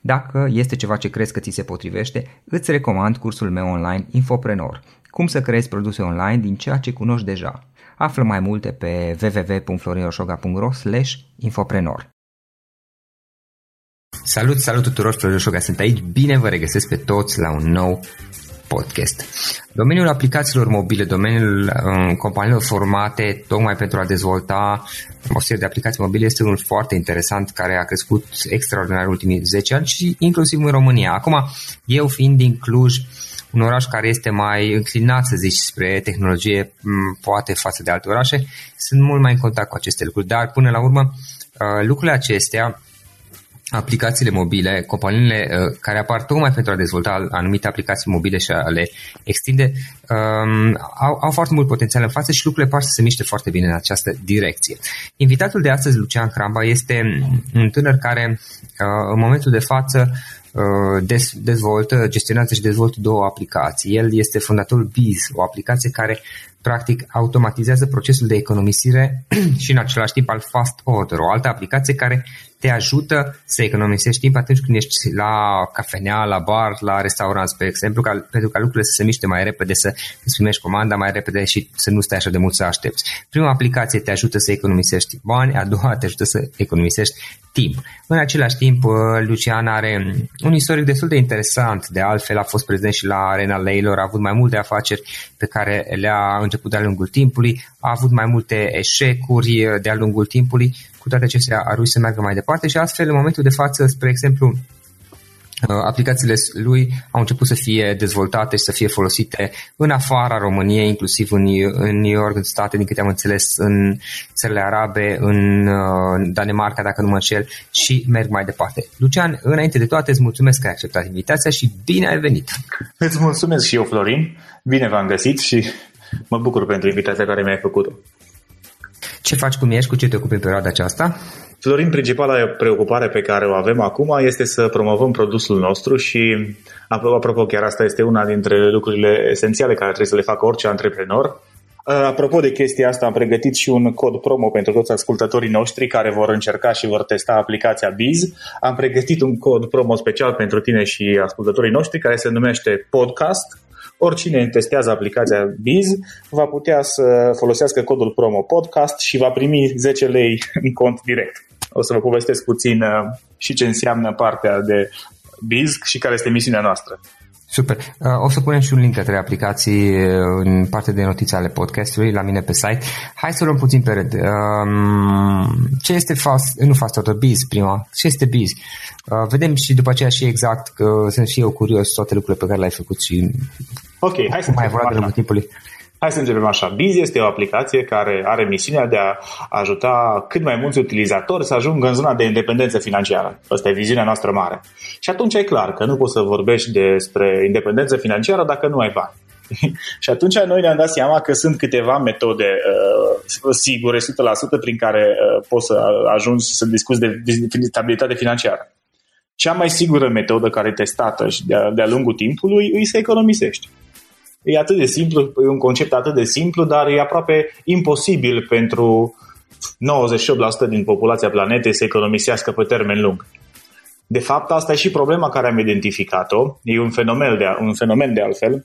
Dacă este ceva ce crezi că ți se potrivește, îți recomand cursul meu online Infoprenor. Cum să creezi produse online din ceea ce cunoști deja. Află mai multe pe www.florinosoga.ro infoprenor. Salut, salut tuturor, Florin Șoga sunt aici, bine vă regăsesc pe toți la un nou podcast. Domeniul aplicațiilor mobile, domeniul um, companiilor formate tocmai pentru a dezvolta o serie de aplicații mobile este unul foarte interesant care a crescut extraordinar în ultimii 10 ani și inclusiv în România. Acum, eu fiind din Cluj, un oraș care este mai înclinat, să zici, spre tehnologie, poate față de alte orașe, sunt mult mai în contact cu aceste lucruri. Dar, până la urmă, uh, lucrurile acestea aplicațiile mobile, companiile uh, care apar tocmai pentru a dezvolta anumite aplicații mobile și a le extinde, um, au, au foarte mult potențial în față și lucrurile par să se miște foarte bine în această direcție. Invitatul de astăzi, Lucian Cramba, este un tânăr care uh, în momentul de față uh, dezvoltă, gestionează și dezvoltă două aplicații. El este fondatorul Biz, o aplicație care practic automatizează procesul de economisire și în același timp al Fast Order, o altă aplicație care te ajută să economisești timp atunci când ești la cafenea, la bar, la restaurant, spre exemplu, ca, pentru ca lucrurile să se miște mai repede, să îți primești comanda mai repede și să nu stai așa de mult să aștepți. Prima aplicație te ajută să economisești bani, a doua te ajută să economisești timp. În același timp, uh, Lucian are un istoric destul de interesant, de altfel a fost prezent și la Arena Leilor, a avut mai multe afaceri pe care le-a început de-a lungul timpului, a avut mai multe eșecuri uh, de-a lungul timpului cu toate acestea a reușit să meargă mai departe și astfel în momentul de față, spre exemplu, uh, aplicațiile lui au început să fie dezvoltate și să fie folosite în afara României, inclusiv în, în New York, în state, din câte am înțeles, în țările arabe, în uh, Danemarca, dacă nu mă înșel, și merg mai departe. Lucian, înainte de toate, îți mulțumesc că ai acceptat invitația și bine ai venit! Îți mulțumesc și eu, Florin! Bine v-am găsit și mă bucur pentru invitația care mi-ai făcut-o. Ce faci, cum ești, cu ce te ocupi în perioada aceasta? Florin, principala preocupare pe care o avem acum este să promovăm produsul nostru și, apropo, chiar asta este una dintre lucrurile esențiale care trebuie să le facă orice antreprenor. Apropo de chestia asta, am pregătit și un cod promo pentru toți ascultătorii noștri care vor încerca și vor testa aplicația Biz. Am pregătit un cod promo special pentru tine și ascultătorii noștri care se numește Podcast oricine testează aplicația Biz va putea să folosească codul promo podcast și va primi 10 lei în cont direct. O să vă povestesc puțin uh, și ce înseamnă partea de Biz și care este misiunea noastră. Super. Uh, o să punem și un link către aplicații uh, în partea de notițe ale podcastului la mine pe site. Hai să luăm puțin pe rând. Um, ce este fast, nu fast auto, biz prima. Ce este biz? Vedem și după aceea și exact că sunt și eu curios toate lucrurile pe care le-ai făcut și Ok, hai să mai evoluat de timpului. Hai să începem așa. Biz este o aplicație care are misiunea de a ajuta cât mai mulți utilizatori să ajungă în zona de independență financiară. Asta e viziunea noastră mare. Și atunci e clar că nu poți să vorbești despre independență financiară dacă nu ai bani. și atunci noi ne-am dat seama că sunt câteva metode uh, sigure, 100%, prin care uh, poți să ajungi să discuți de stabilitate financiară. Cea mai sigură metodă care e testată și de-a, de-a lungul timpului e să economisești. E atât de simplu, e un concept atât de simplu, dar e aproape imposibil pentru 98% din populația planetei să economisească pe termen lung. De fapt, asta e și problema care am identificat-o. E un fenomen de, un fenomen de altfel,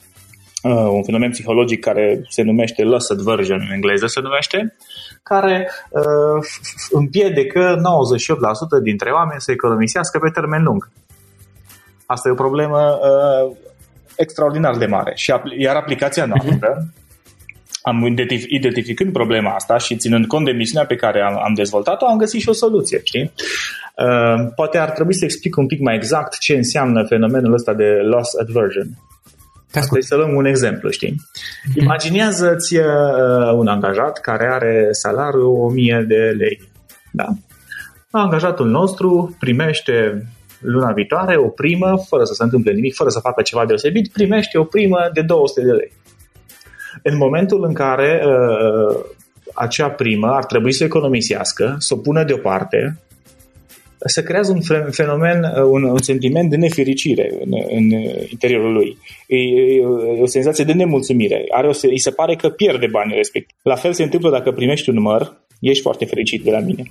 uh, un fenomen psihologic care se numește loss aversion în engleză se numește, care uh, împiedică 98% dintre oameni să economisească pe termen lung. Asta e o problemă uh, extraordinar de mare. Și iar aplicația noastră, am identific, identificând problema asta și ținând cont de misiunea pe care am, am dezvoltat-o, am găsit și o soluție, știi? Uh, poate ar trebui să explic un pic mai exact ce înseamnă fenomenul ăsta de loss aversion. Asta să luăm un exemplu, știi? Mhm. Imaginează-ți uh, un angajat care are salariul 1000 de lei. Da? Angajatul nostru primește luna viitoare o primă, fără să se întâmple nimic, fără să facă ceva deosebit, primește o primă de 200 de lei. În momentul în care uh, acea primă ar trebui să economisească, să o pună deoparte, se creează un fenomen, uh, un, un sentiment de nefericire în, în interiorul lui. E, e o senzație de nemulțumire. Are o, îi se pare că pierde banii respectiv. La fel se întâmplă dacă primești un măr, ești foarte fericit de la mine.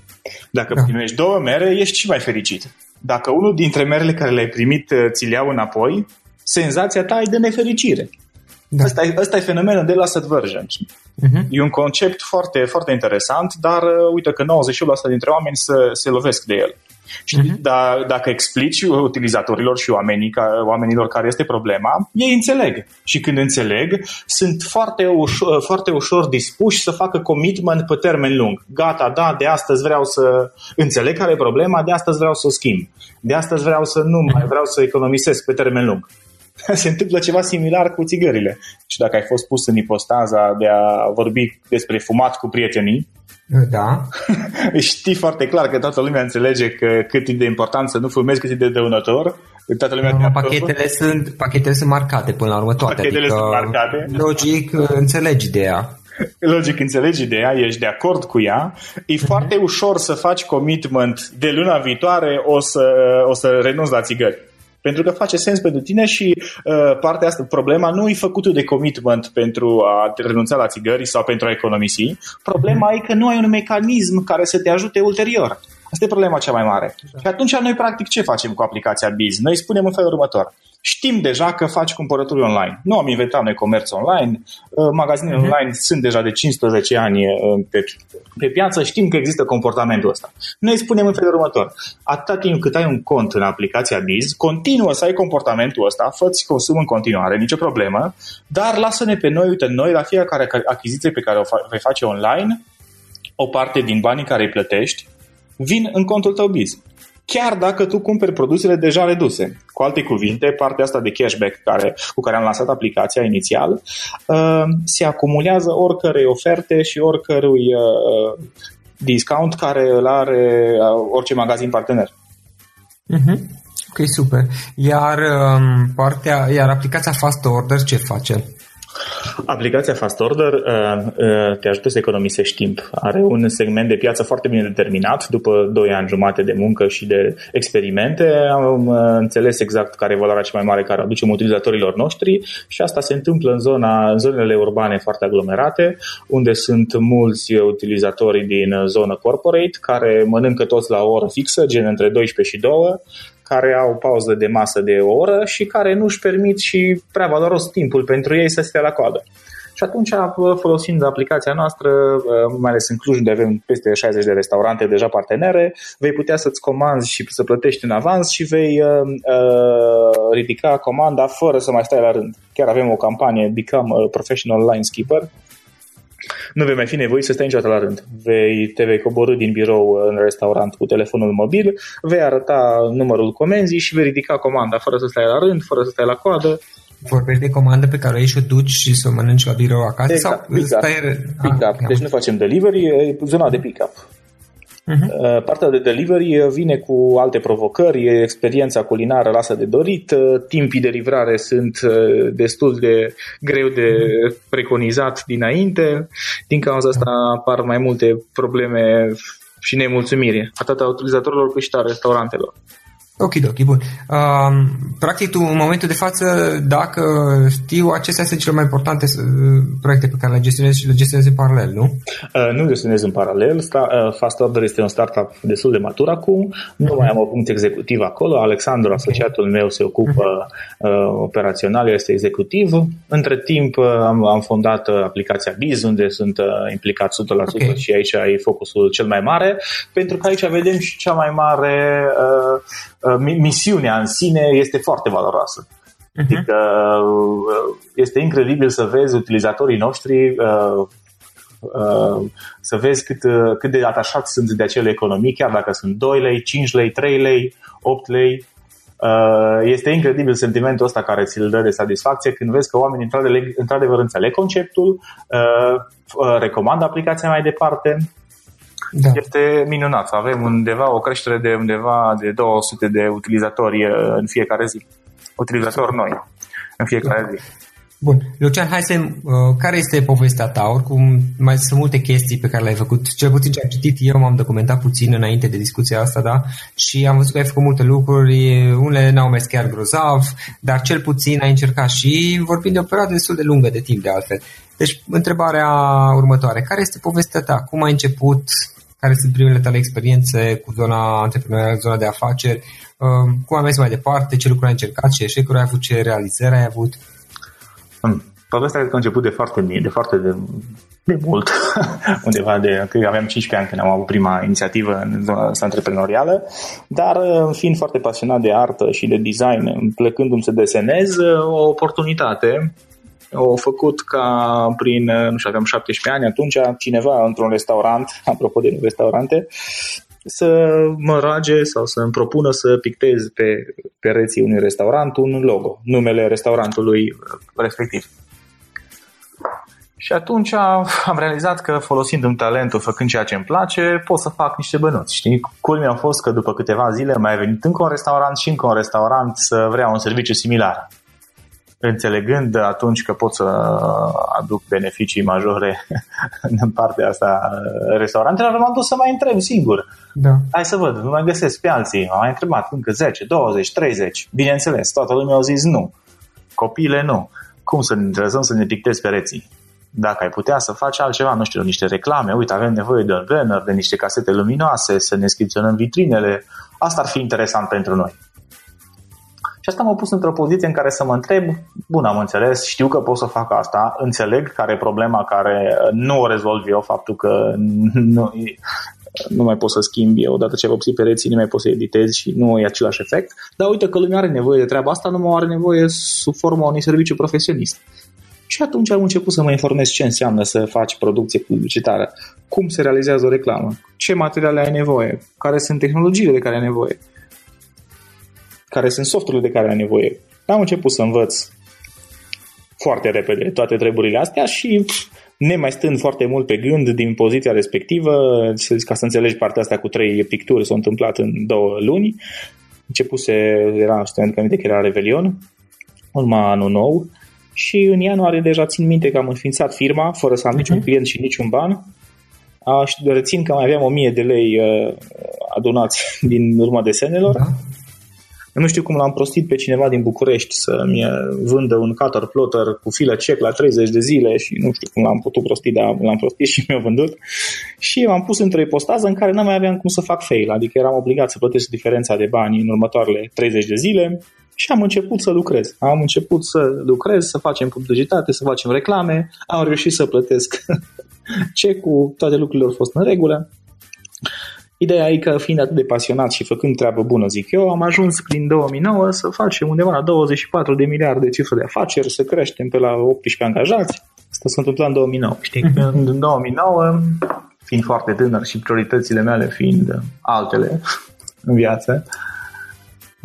Dacă da. primești două mere, ești și mai fericit. Dacă unul dintre merele care le-ai primit uh, ți le iau înapoi, senzația ta e de nefericire. Da. Asta, e, asta e fenomenul de loss aversion. Uh-huh. E un concept foarte, foarte interesant, dar uh, uite că 98% dintre oameni se, se lovesc de el. Și uh-huh. da, dacă explici utilizatorilor și oamenii, ca, oamenilor care este problema, ei înțeleg. Și când înțeleg, sunt foarte ușor, foarte ușor dispuși să facă commitment pe termen lung. Gata, da, de astăzi vreau să înțeleg care e problema, de astăzi vreau să o schimb. De astăzi vreau să nu mai vreau să economisesc pe termen lung. se întâmplă ceva similar cu țigările. Și dacă ai fost pus în ipostaza de a vorbi despre fumat cu prietenii, da. Știi foarte clar că toată lumea înțelege că cât e de important să nu fumezi, cât e de dăunător. Toată lumea no, pachetele, sunt, pachetele sunt marcate până la urmă toate. Pachetele adică, sunt marcate. Logic, înțelegi ideea. Logic, înțelegi ideea, ești de acord cu ea. E uh-huh. foarte ușor să faci commitment de luna viitoare o să, o să renunți la țigări. Pentru că face sens pentru tine și uh, partea asta, problema nu e făcută de commitment pentru a renunța la țigări sau pentru a economisi. Problema mm-hmm. e că nu ai un mecanism care să te ajute ulterior. Asta e problema cea mai mare. Da. Și atunci noi practic ce facem cu aplicația Biz? Noi spunem în felul următor. Știm deja că faci cumpărături online. Nu am inventat noi comerț online. Uh, magazinele uh-huh. online sunt deja de 15 ani uh, pe, pe piață. Știm că există comportamentul ăsta. Noi spunem în felul următor. Atâta timp cât ai un cont în aplicația Biz, continuă să ai comportamentul ăsta, fă-ți consum în continuare, nicio problemă, dar lasă-ne pe noi, uite, noi la fiecare achiziție pe care o vei face online, o parte din banii care îi plătești vin în contul tău Biz chiar dacă tu cumperi produsele deja reduse. Cu alte cuvinte, partea asta de cashback care, cu care am lansat aplicația inițial uh, se acumulează oricărei oferte și oricărui uh, discount care îl are uh, orice magazin partener. Uh-huh. Ok, super. Iar um, partea, iar aplicația Fast Order ce face? Aplicația Fast Order uh, uh, te ajută să economisești timp. Are un segment de piață foarte bine determinat. După 2 ani jumate de muncă și de experimente, am uh, înțeles exact care e valoarea cea mai mare care aducem utilizatorilor noștri și asta se întâmplă în, zona, în zonele urbane foarte aglomerate, unde sunt mulți utilizatori din zonă corporate care mănâncă toți la o oră fixă, gen între 12 și 2 care au pauză de masă de o oră și care nu își permit și prea valoros timpul pentru ei să stea la coadă. Și atunci, folosind aplicația noastră, mai ales în Cluj, unde avem peste 60 de restaurante deja partenere, vei putea să-ți comanzi și să plătești în avans și vei uh, uh, ridica comanda fără să mai stai la rând. Chiar avem o campanie Become a Professional Line Skipper, nu vei mai fi nevoit să stai niciodată la rând. Vei, te vei coborâ din birou în restaurant cu telefonul mobil, vei arăta numărul comenzii și vei ridica comanda fără să stai la rând, fără să stai la coadă Vorbești de comandă pe care o ieși și o duci și să o mănânci la birou acasă? Exact, sau pick-up. stai... pick-up. Ah, deci nu facem delivery, e zona de pick-up. Uh-huh. Partea de delivery vine cu alte provocări, experiența culinară lasă de dorit, uh, timpii de livrare sunt uh, destul de greu de preconizat dinainte, din cauza asta apar mai multe probleme și nemulțumire, atât a utilizatorilor cât și a restaurantelor. Ok, ok, bun. Uh, practic, tu, în momentul de față, dacă știu, acestea sunt cele mai importante uh, proiecte pe care le gestionezi și le gestionezi în paralel, nu? Uh, nu gestionez în paralel. Sta, uh, Fast Order este un startup destul de matur acum. Nu mai am o punct executiv acolo. Alexandru, okay. asociatul meu, se ocupă uh-huh. uh, operațional, este executiv. Între timp uh, am, am fondat uh, aplicația Biz, unde sunt uh, implicat 100% okay. și aici e focusul cel mai mare, pentru că aici vedem și cea mai mare uh, Uh, misiunea în sine este foarte valoroasă. Uh-huh. Adică uh, este incredibil să vezi utilizatorii noștri uh, să vezi cât, cât de atașați sunt de acele economii, chiar dacă sunt 2 lei, 5 lei, 3 lei, 8 lei. Este incredibil sentimentul ăsta care ți-l dă de satisfacție când vezi că oamenii într-adevăr înțeleg conceptul, recomandă aplicația mai departe da. Este minunat. Avem undeva o creștere de undeva de 200 de utilizatori uh, în fiecare zi. Utilizatori noi în fiecare zi. Bun. Lucian, hai să... Uh, care este povestea ta? Oricum, mai sunt multe chestii pe care le-ai făcut. Cel puțin ce am citit eu, m-am documentat puțin înainte de discuția asta, da? Și am văzut că ai făcut multe lucruri. Unele n-au mers chiar grozav, dar cel puțin ai încercat și vorbim de o perioadă destul de lungă de timp, de altfel. Deci, întrebarea următoare. Care este povestea ta? Cum ai început? Care sunt primele tale experiențe cu zona antreprenorială, zona de afaceri, um, cum ai mers mai departe, ce lucruri ai încercat, ce eșecuri ai avut, ce realizări ai avut? Hmm. Povestea cred că a început de foarte mie, de foarte de, de mult, undeva de, cred că aveam 15 ani când am avut prima inițiativă în zona asta antreprenorială, dar uh, fiind foarte pasionat de artă și de design, plecându-mi să desenez, uh, o oportunitate au făcut ca prin, nu știu, aveam 17 ani atunci, cineva într-un restaurant, apropo de restaurante, să mă rage sau să îmi propună să pictez pe pereții unui restaurant un logo, numele restaurantului respectiv. Și atunci am realizat că folosind-mi talentul, făcând ceea ce îmi place, pot să fac niște bănuți. Știi? Culmea a fost că după câteva zile mai a venit încă un restaurant și încă un restaurant să vrea un serviciu similar înțelegând atunci că pot să aduc beneficii majore în partea asta restaurantelor, m-am dus să mai întreb singur. Da. Hai să văd, nu mai găsesc pe alții. M-am mai întrebat încă 10, 20, 30. Bineînțeles, toată lumea a zis nu. Copiile nu. Cum să ne trezăm să ne pictezi pereții? Dacă ai putea să faci altceva, nu știu, niște reclame, uite, avem nevoie de un banner, de niște casete luminoase, să ne scripționăm vitrinele, asta ar fi interesant pentru noi. Și asta m-a pus într-o poziție în care să mă întreb, bun, am înțeles, știu că pot să fac asta, înțeleg care e problema care nu o rezolv eu, faptul că nu, nu mai poți să schimbi odată ce vopsi pereții, nu mai poți să editezi și nu e același efect. Dar uite că lumea are nevoie de treaba asta, nu mă are nevoie sub forma unui serviciu profesionist. Și atunci am început să mă informez ce înseamnă să faci producție publicitară, cum se realizează o reclamă, ce materiale ai nevoie, care sunt tehnologiile de care ai nevoie care sunt softurile de care ai nevoie. Am început să învăț foarte repede toate treburile astea și nemai stând foarte mult pe gând din poziția respectivă, ca să înțelegi partea asta cu trei picturi, s-a întâmplat în două luni. Începuse, era, știu că că era Revelion, urma anul nou și în ianuarie deja țin minte că am înființat firma fără să am uh-huh. niciun client și niciun ban. Și rețin că mai aveam 1000 de lei uh, adunați din urma desenelor. Uh-huh nu știu cum l-am prostit pe cineva din București să-mi vândă un cutter plotter cu filă cec la 30 de zile și nu știu cum l-am putut prosti, dar l-am prostit și mi-a vândut. Și m-am pus într-o ipostază în care nu mai aveam cum să fac fail, adică eram obligat să plătesc diferența de bani în următoarele 30 de zile și am început să lucrez. Am început să lucrez, să facem publicitate, să facem reclame, am reușit să plătesc cecul, toate lucrurile au fost în regulă Ideea e că fiind atât de pasionat și făcând treabă bună, zic eu, am ajuns prin 2009 să facem undeva la 24 de miliarde de cifre de afaceri, să creștem pe la 18 angajați. Asta s-a întâmplat în 2009. Știi? Uh-huh. În 2009, fiind foarte tânăr și prioritățile mele fiind altele în viață,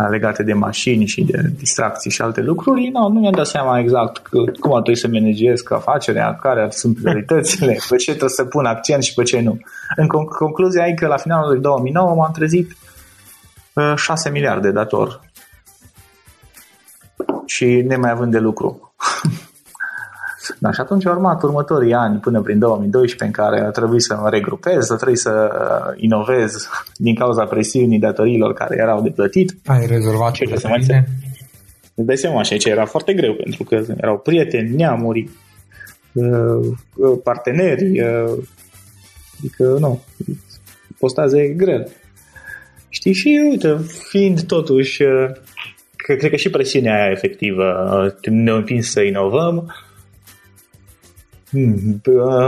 legate de mașini și de distracții și alte lucruri, nu, nu mi-am dat seama exact cum ar trebui să managez afacerea, care sunt prioritățile, pe ce trebuie să pun accent și pe ce nu. În concluzia e că la finalul lui 2009 m-am trezit 6 miliarde dator și nemai având de lucru. Da, și atunci au urmat următorii ani până prin 2012 în care a trebuit să mă regrupez, să trebuie să uh, inovez din cauza presiunii datoriilor care erau de plătit. Ai rezolvat ce să mai Îți dai seama așa, ce era foarte greu pentru că erau prieteni, neamuri, uh, uh, parteneri, adică nu, postaze grele. Știi, și uite, fiind totuși, că, cred că și presiunea aia efectivă ne-a împins să inovăm, Hmm,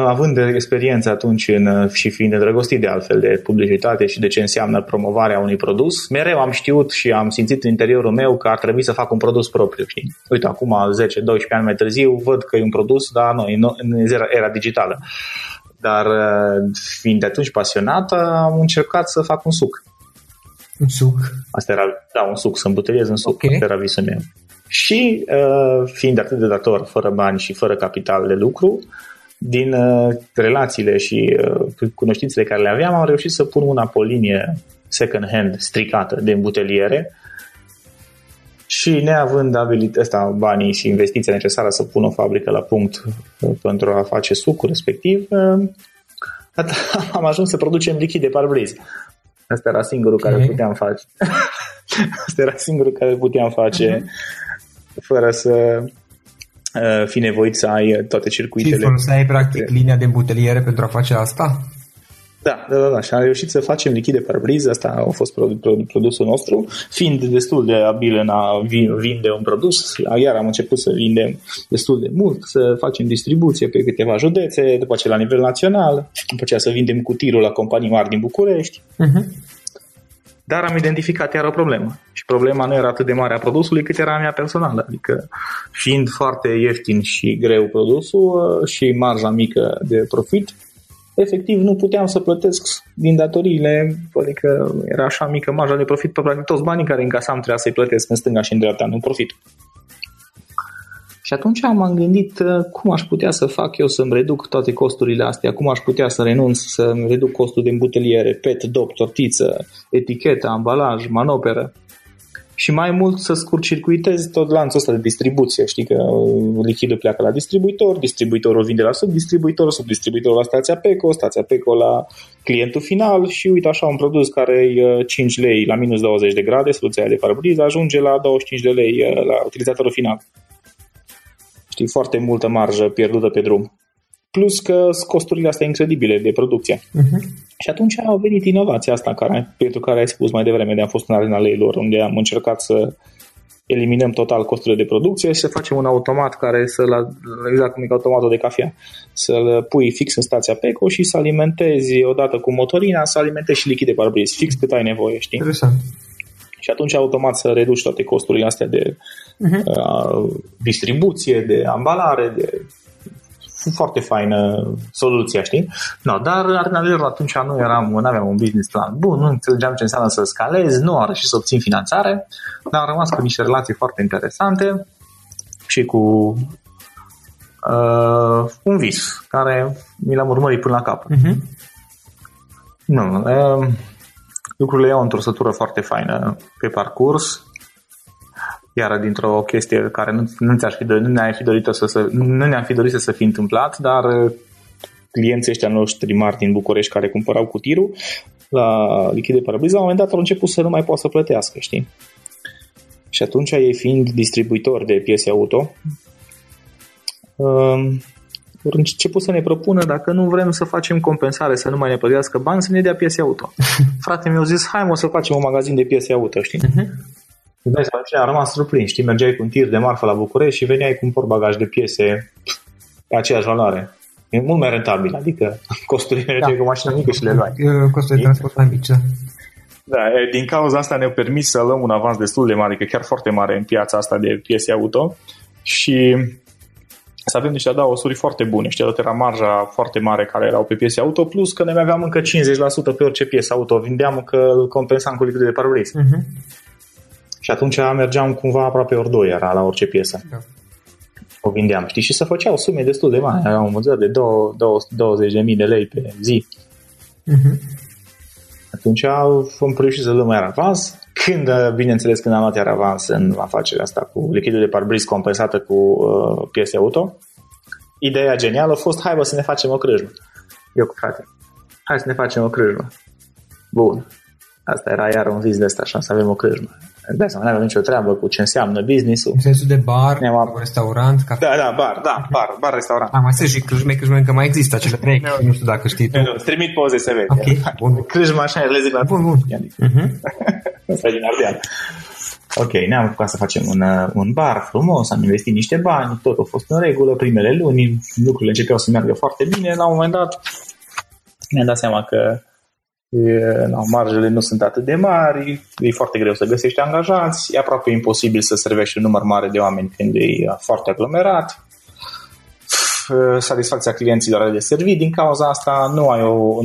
având experiență atunci în, și fiind îndrăgostit de altfel de publicitate și de ce înseamnă promovarea unui produs, mereu am știut și am simțit în interiorul meu că ar trebui să fac un produs propriu. Știi? Uite, acum 10-12 ani mai târziu văd că e un produs, dar nu, în era, era digitală. Dar fiind de atunci pasionat, am încercat să fac un suc. Un suc? Asta era, da, un suc, să îmbuteliez în suc. Okay. Asta era visul meu. Și uh, fiind atât de dator, fără bani și fără capital de lucru, din uh, relațiile și uh, cunoștințele care le aveam, am reușit să pun una pe o linie second hand stricată de îmbuteliere și neavând abilitatea, banii și investiția necesară să pun o fabrică la punct uh, pentru a face sucul respectiv, uh, am ajuns să producem lichid de parbriz. Asta era singurul okay. care puteam face. Asta era singurul care puteam face uh-huh fără să uh, fi nevoit să ai toate circuitele. Și foloseai practic linia de îmbuteliere pentru a face asta? Da, da, da, da. Și am reușit să facem lichid de parbriz, asta a fost produsul nostru, fiind destul de abil în a vinde un produs, iar am început să vindem destul de mult, să facem distribuție pe câteva județe, după aceea la nivel național, după aceea să vindem cu tirul la companii mari din București. Uh-huh. Dar am identificat iar o problemă. Și problema nu era atât de mare a produsului cât era a mea personală. Adică fiind foarte ieftin și greu produsul uh, și marja mică de profit, efectiv nu puteam să plătesc din datoriile, adică era așa mică marja de profit pe practic toți banii care încasam trebuia să-i plătesc în stânga și în dreapta, nu profit. Și atunci m-am gândit uh, cum aș putea să fac eu să-mi reduc toate costurile astea, cum aș putea să renunț să-mi reduc costul de îmbuteliere, pet, dop, tortiță, etichetă, ambalaj, manoperă? Și mai mult să scurt-circuitez tot lanțul ăsta de distribuție. Știi că uh, lichidul pleacă la distribuitor, distribuitorul vinde la subdistribuitor, subdistribuitorul la stația PECO, stația PECO la clientul final și uite așa un produs care e 5 uh, lei la minus 20 de grade, soluția de parbriz, ajunge la 25 de lei la utilizatorul final știi, foarte multă marjă pierdută pe drum. Plus că costurile astea incredibile de producție. Uh-huh. Și atunci au venit inovația asta care, pentru care ai spus mai devreme de am fost în arena leilor, unde am încercat să eliminăm total costurile de producție și să facem un automat care să la exact cum e automatul de cafea, să-l pui fix în stația PECO și să alimentezi odată cu motorina, să alimentezi și lichid de parbriz, fix cât ai nevoie, știi? Interesant. Și atunci automat să reduci toate costurile astea de uh-huh. uh, distribuție, de ambalare, de foarte faină soluția, știi? No, dar Arnalero atunci nu eram, nu aveam un business plan bun, nu înțelegeam ce înseamnă să scalezi, nu am reușit să obțin finanțare, dar am rămas cu niște relații foarte interesante și cu uh, un vis care mi l-am urmărit până la capăt. Uh-huh. Nu, uh, lucrurile iau într-o sătură foarte faină pe parcurs, iar dintr-o chestie care nu, nu, ți-ar fi, nu ne-ai fi dorit să, să, nu ne-am fi dorit să se fi întâmplat, dar uh, clienții ăștia noștri mari din București care cumpărau cu tirul la lichid de parabriză, la un moment dat au început să nu mai poată să plătească, știi? Și atunci ei fiind distribuitor de piese auto, um, au început să ne propună dacă nu vrem să facem compensare, să nu mai ne plătească bani, să ne dea piese auto. Frate mi-au zis, hai mă să facem un magazin de piese auto, știi? Uh-huh. Îți dai seama, a rămas surprins, știi, mergeai cu un tir de marfă la București și veneai cu un portbagaj de piese pe aceeași valoare. E mult mai rentabil, adică costurile da. cu mașină mică și le luai. Costul de transport mai mici, da. Da, din cauza asta ne-a permis să luăm un avans destul de mare, că chiar foarte mare în piața asta de piese auto și să avem niște adaosuri foarte bune. Știi, era marja foarte mare care erau pe piese auto, plus că ne mai aveam încă 50% pe orice piesă auto. Vindeam că îl compensam cu lichidul de parbriz. Uh-huh. Și Și atunci mergeam cumva aproape ori doi, era la orice piesă. Da. O vindeam, știi, și se făceau sume destul de mari. Era un vânzări de 20.000 de lei pe zi. Uh-huh. Atunci am reușit să luăm iar avans. Când, bineînțeles, când am luat iar avans în afacerea asta cu lichidul de parbriz compensată cu uh, piese auto, ideea genială a fost, hai bă să ne facem o crâjmă. Eu cu frate. Hai să ne facem o crâjmă. Bun. Asta era iar un vis de asta, așa, să avem o crâjmă. De asta nu avem nicio treabă cu ce înseamnă business-ul. În sensul de bar, Ne-am... restaurant, cafe. Da, da, bar, da, bar, bar, restaurant. Am mai să și crâjme, crâjme încă mai există acele trei, nu, nu știu dacă știi tu. Nu, îți trimit poze să vezi. Ok, bun. Crâjma așa, le zic la Bun, bun. Uh-huh. Asta din Ardeal. Ok, ne-am apucat să facem un, uh, un bar frumos, am investit niște bani, tot a fost în regulă, primele luni, lucrurile începeau să meargă foarte bine, la un moment dat mi-am dat seama că e, no, marjele nu sunt atât de mari, e foarte greu să găsești angajați, e aproape imposibil să servești un număr mare de oameni când e foarte aglomerat. Uh, satisfacția clienților de servit. Din cauza asta nu ai o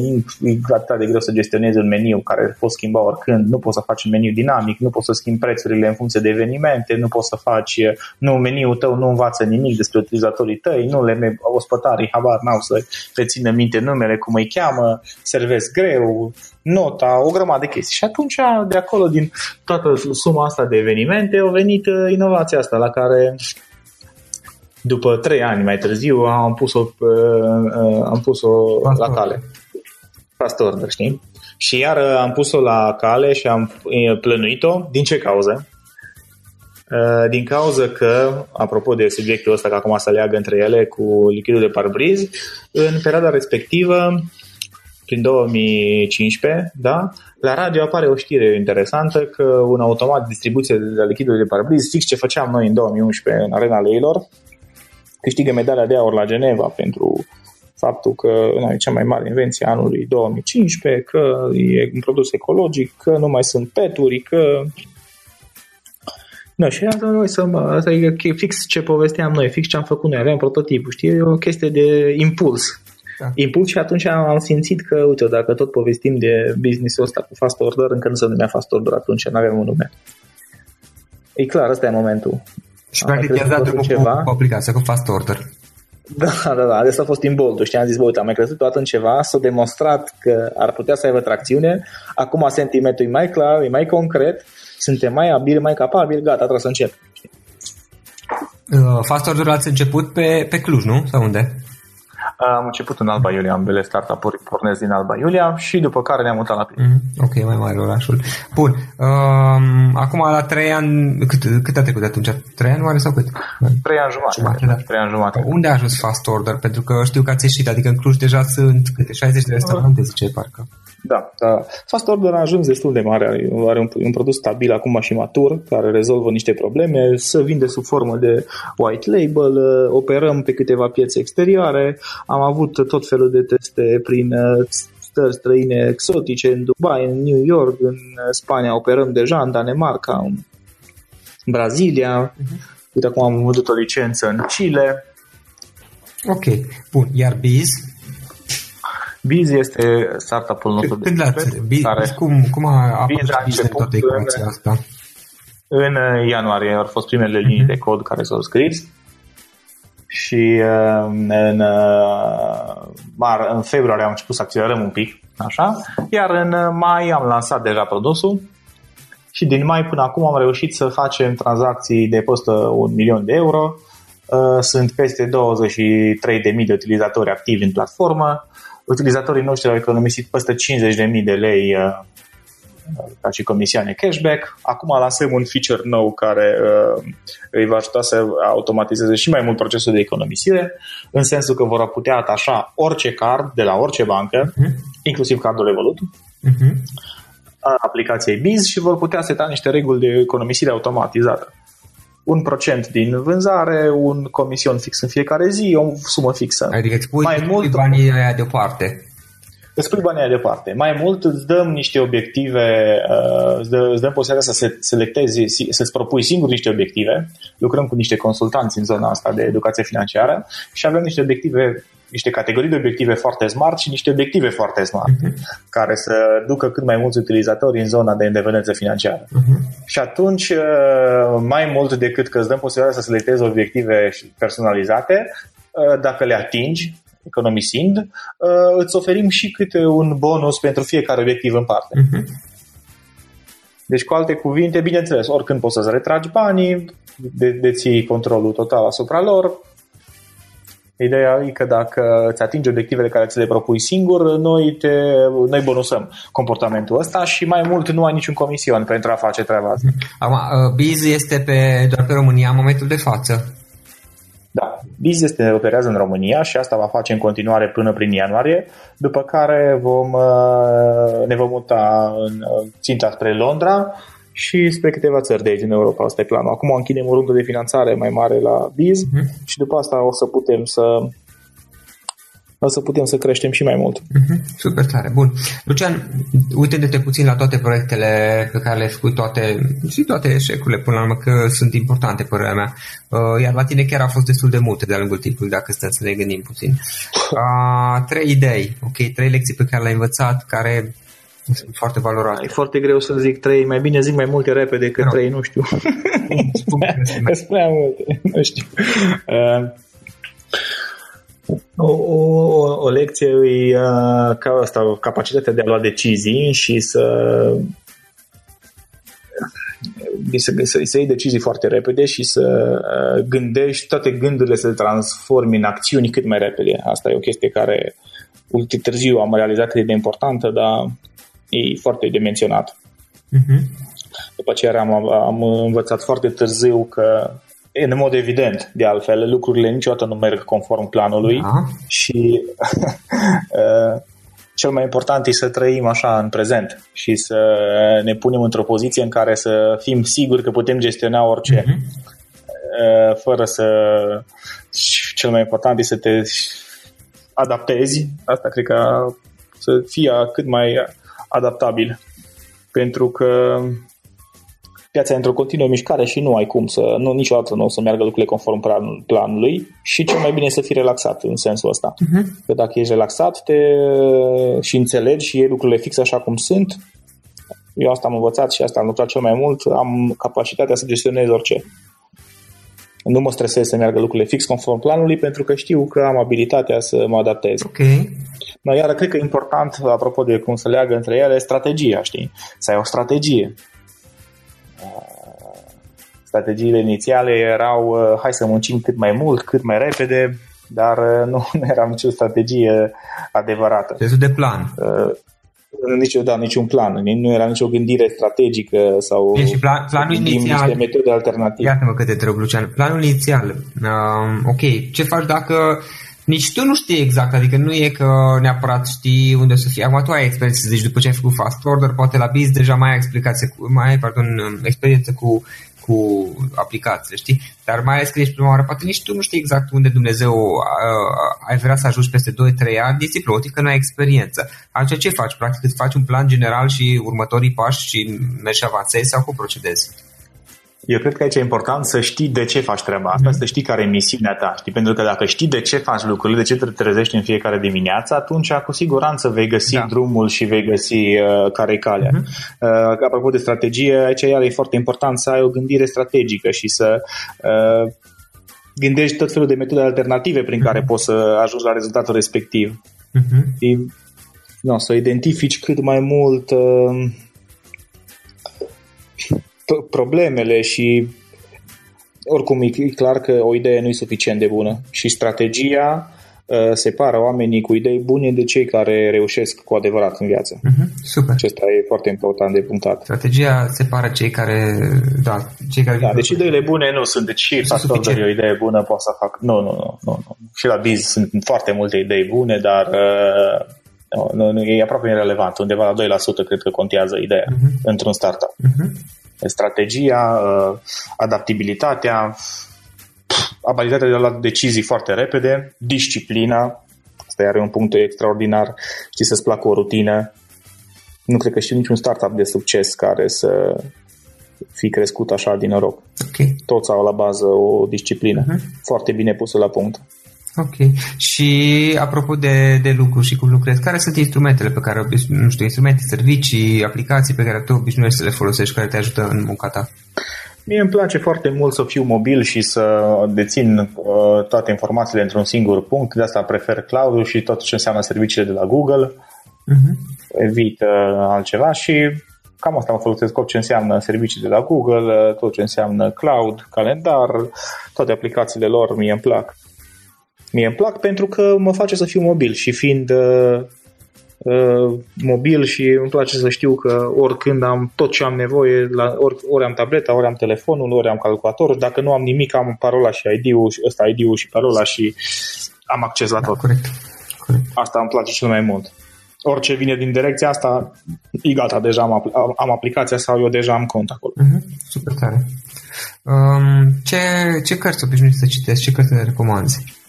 atât de greu să gestionezi un meniu care poți schimba oricând, nu poți să faci un meniu dinamic, nu poți să schimbi prețurile în funcție de evenimente, nu poți să faci, uh, nu, meniul tău nu învață nimic despre utilizatorii tăi, nu le ospătarii habar n-au să rețină minte numele, cum îi cheamă, servesc greu, nota, o grămadă de chestii. Și atunci, de acolo, din toată suma asta de evenimente, a venit uh, inovația asta la care după trei ani mai târziu am pus-o, uh, am pus-o la cale. Fast order, știi? Și iar am pus-o la cale și am plănuit-o. Din ce cauză? Uh, din cauza că, apropo de subiectul ăsta, că acum se leagă între ele cu lichidul de parbriz, în perioada respectivă, prin 2015, da, la radio apare o știre interesantă că un automat de distribuție de lichidul de parbriz, fix ce făceam noi în 2011 în Arena Leilor, câștigă medalia de aur la Geneva pentru faptul că nu, e cea mai mare invenție a anului 2015, că e un produs ecologic, că nu mai sunt peturi, că... Da, și asta noi să asta e fix ce povesteam noi, fix ce am făcut noi, aveam prototipul, știi, e o chestie de impuls. Da. Impuls și atunci am simțit că, uite, dacă tot povestim de business-ul ăsta cu fast order, încă nu se numea fast order atunci, nu aveam un nume. E clar, ăsta e momentul. Și practic i-a dat drumul ceva. cu, cu aplicația, cu fast order. Da, da, da, asta a fost imboldul, știi, am zis, bă, uite, am mai crezut toată în ceva, s-a demonstrat că ar putea să aibă tracțiune, acum sentimentul e mai clar, e mai concret, suntem mai abili, mai capabili, gata, trebuie să încep. Uh, fast order ați început pe, pe Cluj, nu? Sau unde? Am început în Alba Iulia, ambele startup-uri pornesc din Alba Iulia și după care ne-am mutat la Pitești. Mm, ok, mai mare orașul. Bun. Um, acum la trei ani, cât, cât a trecut de atunci? Trei ani oare sau cât? Trei ani jumate. jumate da. Trei ani jumate. Unde a ajuns Fast Order? Pentru că știu că ați ieșit, adică în Cluj deja sunt câte 60 de restaurante, zice parcă. Da, da. Fast Order a ajuns destul de mare, are un, un produs stabil acum și matur, care rezolvă niște probleme, să vinde sub formă de white label, uh, operăm pe câteva piețe exterioare, am avut tot felul de teste prin uh, stări străine exotice, în Dubai, în New York, în uh, Spania operăm deja, în Danemarca, în Brazilia, uh-huh. uite acum am văzut o licență în Chile. Ok, bun. Iar Biz? Biz este startup-ul nostru Când de Biz, care... cum, cum a apărut a Biz în toată ecuația asta? În uh, ianuarie au fost primele linii uh-huh. de cod care s-au scris și uh, în, mar, în februarie am început să accelerăm un pic, așa, iar în mai am lansat deja produsul și din mai până acum am reușit să facem tranzacții de peste un milion de euro. Sunt peste 23.000 de utilizatori activi în platformă utilizatorii noștri au economisit peste 50.000 de lei uh, ca și comisioane cashback. Acum lansăm un feature nou care uh, îi va ajuta să automatizeze și mai mult procesul de economisire, în sensul că vor putea atașa orice card de la orice bancă, uh-huh. inclusiv cardul Revolut, uh-huh. a aplicației Biz și vor putea seta niște reguli de economisire automatizată un procent din vânzare, un comision fix în fiecare zi, o sumă fixă. Adică îți pui, mai mult, banii aia deoparte. Îți pui banii aia deoparte. Mai mult îți dăm niște obiective, uh, îți, dă, îți dăm posibilitatea să selectezi, să-ți propui singur niște obiective. Lucrăm cu niște consultanți în zona asta de educație financiară și avem niște obiective niște categorii de obiective foarte smart și niște obiective foarte smart, uh-huh. care să ducă cât mai mulți utilizatori în zona de independență financiară. Uh-huh. Și atunci, uh, mai mult decât că îți dăm posibilitatea să selectezi obiective personalizate, uh, dacă le atingi, economisind, uh, îți oferim și câte un bonus pentru fiecare obiectiv în parte. Uh-huh. Deci, cu alte cuvinte, bineînțeles, oricând poți să-ți retragi banii, de, deții controlul total asupra lor. Ideea e că dacă îți atingi obiectivele care ți le propui singur, noi, te, noi bonusăm comportamentul ăsta și mai mult nu ai niciun comision pentru a face treaba asta. Acum, uh, Biz este pe, doar pe România în momentul de față. Da, Biz este operează în România și asta va face în continuare până prin ianuarie, după care vom, uh, ne vom muta în uh, ținta spre Londra și spre câteva țări de aici în Europa. Asta e planul. Acum închidem o rundă de finanțare mai mare la Biz uh-huh. și după asta o să putem să o să putem să creștem și mai mult. Uh-huh. Super tare, bun. Lucian, uitându-te puțin la toate proiectele pe care le-ai făcut, toate, și toate eșecurile, până la urmă, că sunt importante, părerea mea, uh, iar la tine chiar a fost destul de multe de-a lungul timpului, dacă stăm să ne gândim puțin. Uh, trei idei, ok, trei lecții pe care le-ai învățat, care sunt foarte valoroase. E foarte greu să zic trei, mai bine zic mai multe repede că trei, nu știu. Sunt prea multe, nu știu. Uh, o, o, o lecție e uh, ca asta, capacitatea de a lua decizii și să să, să, să iei decizii foarte repede și să uh, gândești toate gândurile să le transformi în acțiuni cât mai repede. Asta e o chestie care ulterior târziu am realizat cât de importantă, dar e foarte dimensionat. Uh-huh. După aceea am, am învățat foarte târziu că în mod evident, de altfel, lucrurile niciodată nu merg conform planului da. și uh, cel mai important e să trăim așa în prezent și să ne punem într-o poziție în care să fim siguri că putem gestiona orice. Uh-huh. Fără să... Cel mai important e să te adaptezi. Asta cred că să fie cât mai adaptabil. Pentru că piața e într-o continuă mișcare și nu ai cum să, nu, niciodată nu o să meargă lucrurile conform plan, planului și cel mai bine să fii relaxat în sensul ăsta. Uh-huh. Că dacă ești relaxat te, și înțelegi și iei lucrurile fix așa cum sunt, eu asta am învățat și asta am lucrat cel mai mult, am capacitatea să gestionez orice. Nu mă stresez să meargă lucrurile fix conform planului pentru că știu că am abilitatea să mă adaptez. Okay. Dar iar cred că e important, apropo de cum să leagă între ele, strategia, știi? Să ai o strategie. Strategiile inițiale erau uh, hai să muncim cât mai mult, cât mai repede, dar uh, nu, nu era nicio strategie adevărată. Este de plan. Uh, nici, da, niciun plan. Nu era nicio gândire strategică sau deci plan, planul inițial, niște metode alternative. Iată-mă câte te Lucian. Planul inițial, uh, ok, ce faci dacă nici tu nu știi exact, adică nu e că neapărat știi unde să fii. Acum tu ai experiență, deci după ce ai făcut fast order, poate la biz deja mai ai explicație, mai ai, pardon, experiență cu, cu aplicațiile, știi? Dar mai ales că ești prima oară, poate nici tu nu știi exact unde Dumnezeu uh, ai vrea să ajungi peste 2-3 ani, ești simplu, că nu ai experiență. Atunci ce faci? Practic îți faci un plan general și următorii pași și mergi și avansezi sau cum procedezi? Eu cred că aici e important să știi de ce faci treaba asta, mm-hmm. să știi care e misiunea ta. Știi? Pentru că dacă știi de ce faci lucrurile, de ce te trezești în fiecare dimineață, atunci cu siguranță vei găsi da. drumul și vei găsi uh, care e calea. Mm-hmm. Uh, apropo de strategie, aici iar e foarte important să ai o gândire strategică și să uh, gândești tot felul de metode alternative prin mm-hmm. care poți să ajungi la rezultatul respectiv. Mm-hmm. Și, no, să identifici cât mai mult uh, problemele și oricum e clar că o idee nu e suficient de bună și strategia uh, separă oamenii cu idei bune de cei care reușesc cu adevărat în viață. Uh-huh, super. Acesta e foarte important de punctat. Strategia separă cei care... Da, cei care da deci ideile bune nu sunt. Deci și factor de o idee bună pot să fac... Nu, nu, nu, nu, nu. Și la biz sunt foarte multe idei bune, dar uh, nu, nu, e aproape irrelevant. Undeva la 2% cred că contează ideea uh-huh. într-un startup. Uh-huh strategia, uh, adaptabilitatea, abilitatea de a lua decizii foarte repede, disciplina, asta are un punct extraordinar, știi să-ți placă o rutină. Nu cred că știu niciun startup de succes care să fi crescut așa din noroc. Okay. Toți au la bază o disciplină uh-huh. foarte bine pusă la punct. Ok. Și apropo de, de lucru și cum lucrezi, care sunt instrumentele pe care, nu știu, instrumente, servicii, aplicații pe care tu obișnuiești să le folosești, care te ajută în munca ta? Mie îmi place foarte mult să fiu mobil și să dețin uh, toate informațiile într-un singur punct, de asta prefer cloud și tot ce înseamnă serviciile de la Google. Uh-huh. Evit uh, altceva și cam asta mă folosesc tot ce înseamnă servicii de la Google, uh, tot ce înseamnă cloud, calendar, toate aplicațiile lor mie îmi plac. Mie îmi plac pentru că mă face să fiu mobil și fiind uh, uh, mobil și îmi place să știu că oricând am tot ce am nevoie, la, ori, ori am tableta, ori am telefonul, ori am calculatorul, dacă nu am nimic, am parola și ID-ul, ăsta ID-ul și parola și am acces la da, tot. Corect. corect. Asta îmi place cel mai mult. Orice vine din direcția asta, e gata, deja am, apl- am aplicația sau eu deja am cont acolo. Uh-huh. Super tare. Um, ce, ce cărți obișnuiți să citesc? Ce cărți le recomanzi?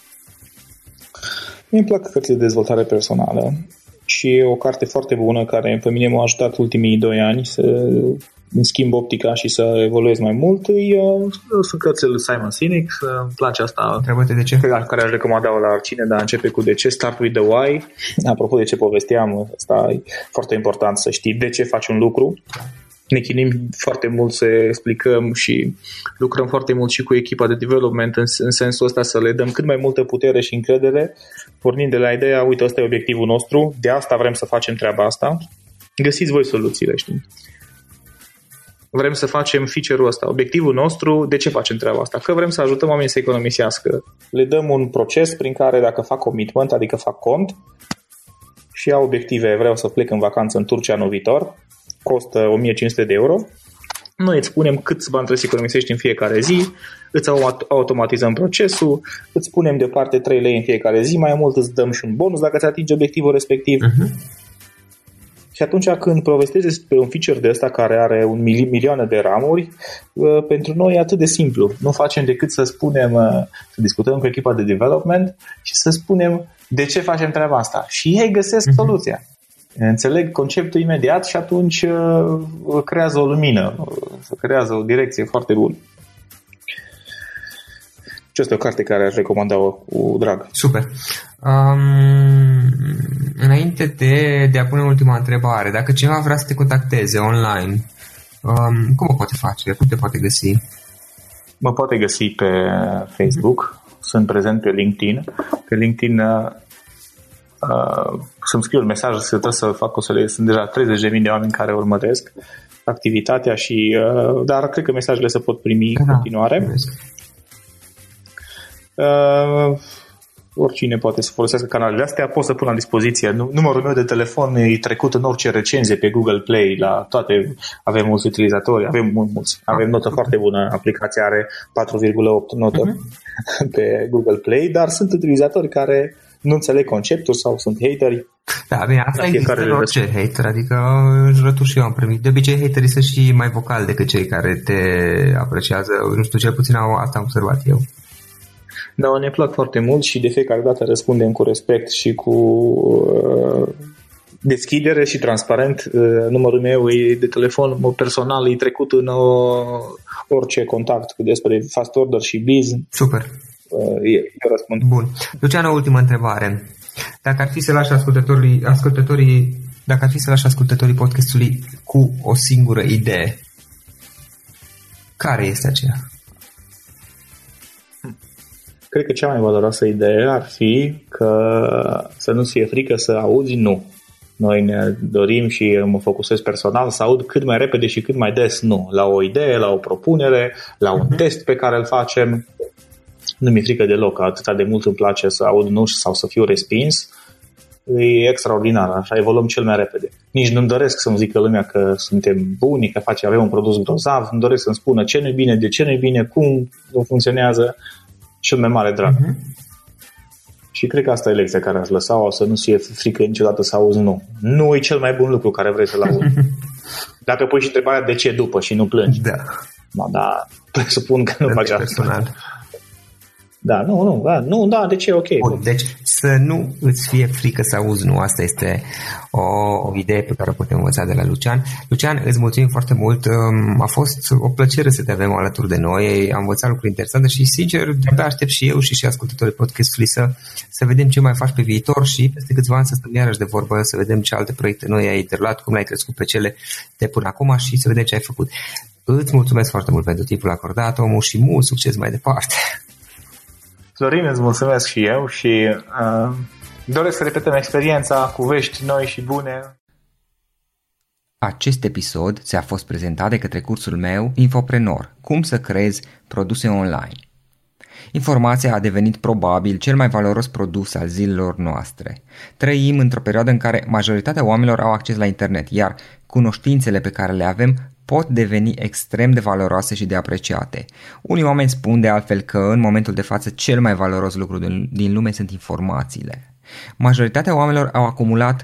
Mie îmi plac cărțile de dezvoltare personală și o carte foarte bună care pe mine m-a ajutat ultimii doi ani să îmi schimb optica și să evoluez mai mult. Eu, sunt cărțile lui Simon Sinek, îmi place asta. Întrebă-te de ce? Care aș recomanda la oricine, dar începe cu de ce, start with the why. Apropo de ce povesteam, asta e foarte important să știi de ce faci un lucru ne chinim foarte mult să explicăm și lucrăm foarte mult și cu echipa de development în, în sensul ăsta să le dăm cât mai multă putere și încredere, pornind de la ideea, uite, ăsta e obiectivul nostru, de asta vrem să facem treaba asta, găsiți voi soluțiile, știi? Vrem să facem feature-ul ăsta. Obiectivul nostru, de ce facem treaba asta? Că vrem să ajutăm oamenii să economisească. Le dăm un proces prin care dacă fac commitment, adică fac cont, și au obiective, vreau să plec în vacanță în Turcia anul viitor, costă 1500 de euro. Noi îți spunem câți bani trebuie să economisești în fiecare zi, îți automatizăm procesul, îți punem deoparte 3 lei în fiecare zi, mai mult îți dăm și un bonus dacă îți atingi obiectivul respectiv. Uh-huh. Și atunci când povestești despre un feature de ăsta care are un mil- milioane de ramuri, uh, pentru noi e atât de simplu. Nu facem decât să spunem, uh, să discutăm cu echipa de development și să spunem de ce facem treaba asta. Și ei găsesc uh-huh. Soluția înțeleg conceptul imediat și atunci uh, creează o lumină, uh, creează o direcție foarte bună. Și asta e o carte care aș recomanda-o cu drag. Super. Um, înainte de, de a pune ultima întrebare, dacă cineva vrea să te contacteze online, um, cum o poate face? Cum te poate găsi? Mă poate găsi pe Facebook, sunt prezent pe LinkedIn. Pe LinkedIn uh, uh, să-mi scriu un mesaj să trebuie să fac o să le... Sunt deja 30.000 de oameni care urmăresc activitatea și... Uh, dar cred că mesajele se pot primi da, în continuare. Uh, oricine poate să folosească canalele astea, pot să pun la dispoziție. Numărul meu de telefon e trecut în orice recenzie pe Google Play, la toate, avem mulți utilizatori, avem mulți, avem notă foarte bună, aplicația are 4,8 notă uh-huh. pe Google Play, dar sunt utilizatori care nu înțeleg conceptul sau sunt hateri. Da, bine, asta există în orice hater, adică jurături și eu am primit. De obicei haterii sunt și mai vocali decât cei care te apreciază, nu știu, cel puțin au, asta am observat eu. Da, ne plac foarte mult și de fiecare dată răspundem cu respect și cu uh, deschidere și transparent. Uh, numărul meu e de telefon personal, e trecut în uh, orice contact despre fast order și biz. Super. Uh, eu răspund. Bun. Luciano, ultimă întrebare. Dacă ar fi să lași ascultătorii, ascultătorii dacă ar fi să lași ascultătorii podcastului cu o singură idee, care este aceea? Cred că cea mai valoroasă idee ar fi că să nu fie frică să auzi nu. Noi ne dorim și mă focusez personal să aud cât mai repede și cât mai des nu. La o idee, la o propunere, la un mhm. test pe care îl facem nu mi-e frică deloc, atâta de mult îmi place să aud nu sau să fiu respins, e extraordinar, așa evoluăm cel mai repede. Nici nu-mi doresc să-mi zică lumea că suntem buni, că face, avem un produs grozav, îmi doresc să-mi spună ce nu-i bine, de ce nu-i bine, cum funcționează, cel mai mare drag. Uh-huh. Și cred că asta e lecția care aș lăsa-o, să nu fie frică niciodată să auzi nu. Nu e cel mai bun lucru care vrei să-l auzi. Dacă pui și întrebarea de ce după și nu plângi. Da. No, da, presupun că nu faci asta. Da, nu, nu, da, nu, da, de ce, ok. Bun, deci să să nu îți fie frică să auzi nu. Asta este o, o idee pe care o putem învăța de la Lucian. Lucian, îți mulțumim foarte mult. Um, a fost o plăcere să te avem alături de noi. Am învățat lucruri interesante și, sincer, de aștept și eu și și ascultătorii podcastului să, să vedem ce mai faci pe viitor și peste câțiva ani să stăm iarăși de vorbă, să vedem ce alte proiecte noi ai derulat, cum le-ai crescut pe cele de până acum și să vedem ce ai făcut. Îți mulțumesc foarte mult pentru timpul acordat, omul, și mult succes mai departe. Florin, îți mulțumesc și eu și uh, doresc să repetăm experiența cu vești noi și bune. Acest episod ți-a fost prezentat de către cursul meu Infoprenor, cum să creezi produse online. Informația a devenit probabil cel mai valoros produs al zilelor noastre. Trăim într-o perioadă în care majoritatea oamenilor au acces la internet, iar cunoștințele pe care le avem pot deveni extrem de valoroase și de apreciate. Unii oameni spun de altfel că în momentul de față cel mai valoros lucru din lume sunt informațiile. Majoritatea oamenilor au acumulat